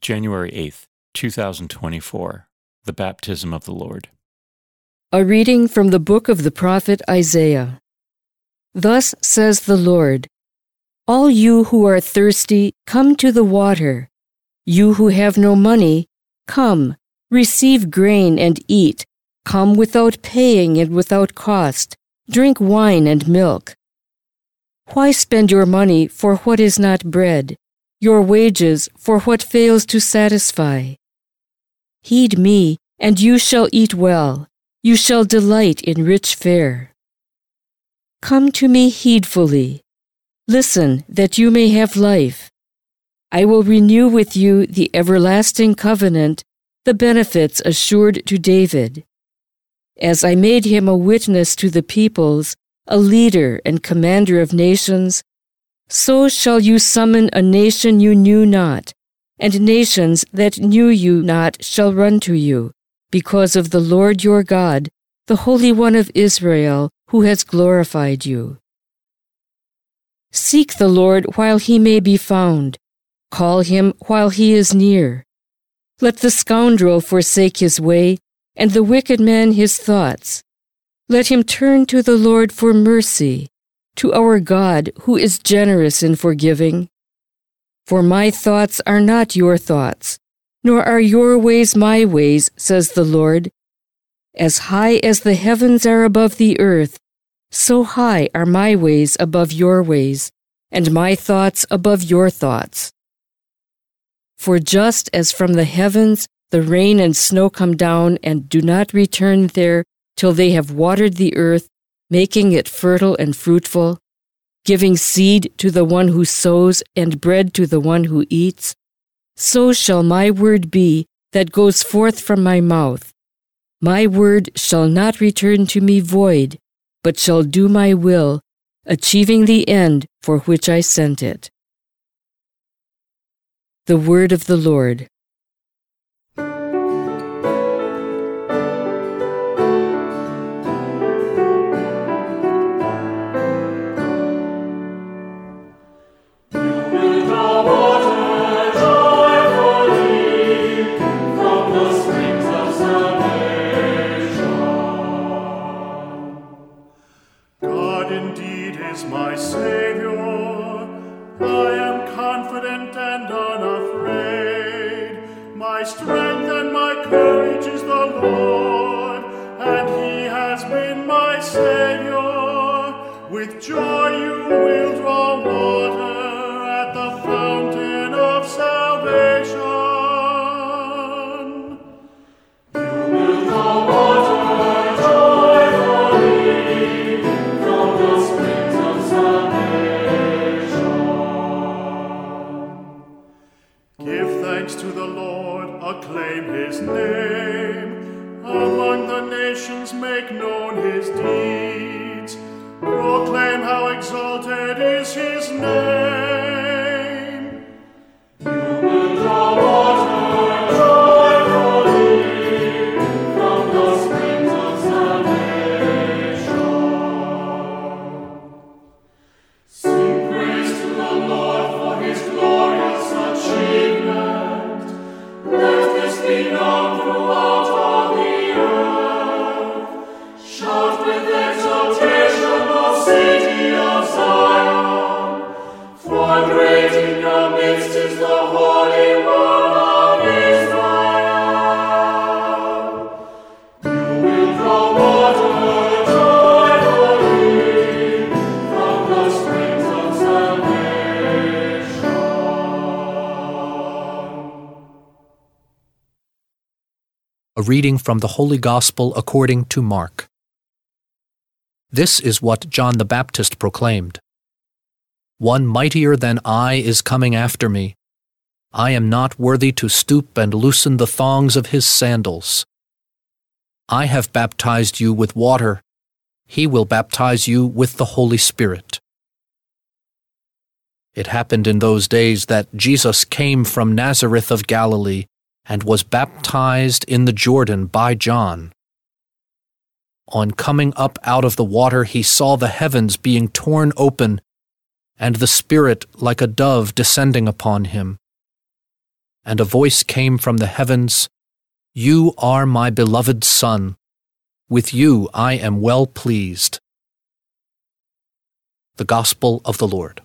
January 8th, 2024. The Baptism of the Lord. A reading from the book of the prophet Isaiah. Thus says the Lord All you who are thirsty, come to the water. You who have no money, come, receive grain and eat. Come without paying and without cost. Drink wine and milk. Why spend your money for what is not bread, your wages for what fails to satisfy? Heed me, and you shall eat well. You shall delight in rich fare. Come to me heedfully. Listen, that you may have life. I will renew with you the everlasting covenant, the benefits assured to David. As I made him a witness to the peoples, a leader and commander of nations, so shall you summon a nation you knew not, and nations that knew you not shall run to you, because of the Lord your God, the Holy One of Israel, who has glorified you. Seek the Lord while he may be found, call him while he is near. Let the scoundrel forsake his way, and the wicked man his thoughts. Let him turn to the Lord for mercy, to our God who is generous in forgiving. For my thoughts are not your thoughts, nor are your ways my ways, says the Lord. As high as the heavens are above the earth, so high are my ways above your ways, and my thoughts above your thoughts. For just as from the heavens the rain and snow come down and do not return there till they have watered the earth, making it fertile and fruitful, giving seed to the one who sows and bread to the one who eats, so shall my word be that goes forth from my mouth. My word shall not return to me void, but shall do my will, achieving the end for which I sent it. The word of the Lord. Is my Savior. I am confident and unafraid. Make known A reading from the Holy Gospel according to Mark. This is what John the Baptist proclaimed One mightier than I is coming after me. I am not worthy to stoop and loosen the thongs of his sandals. I have baptized you with water. He will baptize you with the Holy Spirit. It happened in those days that Jesus came from Nazareth of Galilee and was baptized in the Jordan by John. On coming up out of the water, he saw the heavens being torn open, and the Spirit like a dove descending upon him. and a voice came from the heavens You are my beloved Son. With you I am well pleased. The Gospel of the Lord.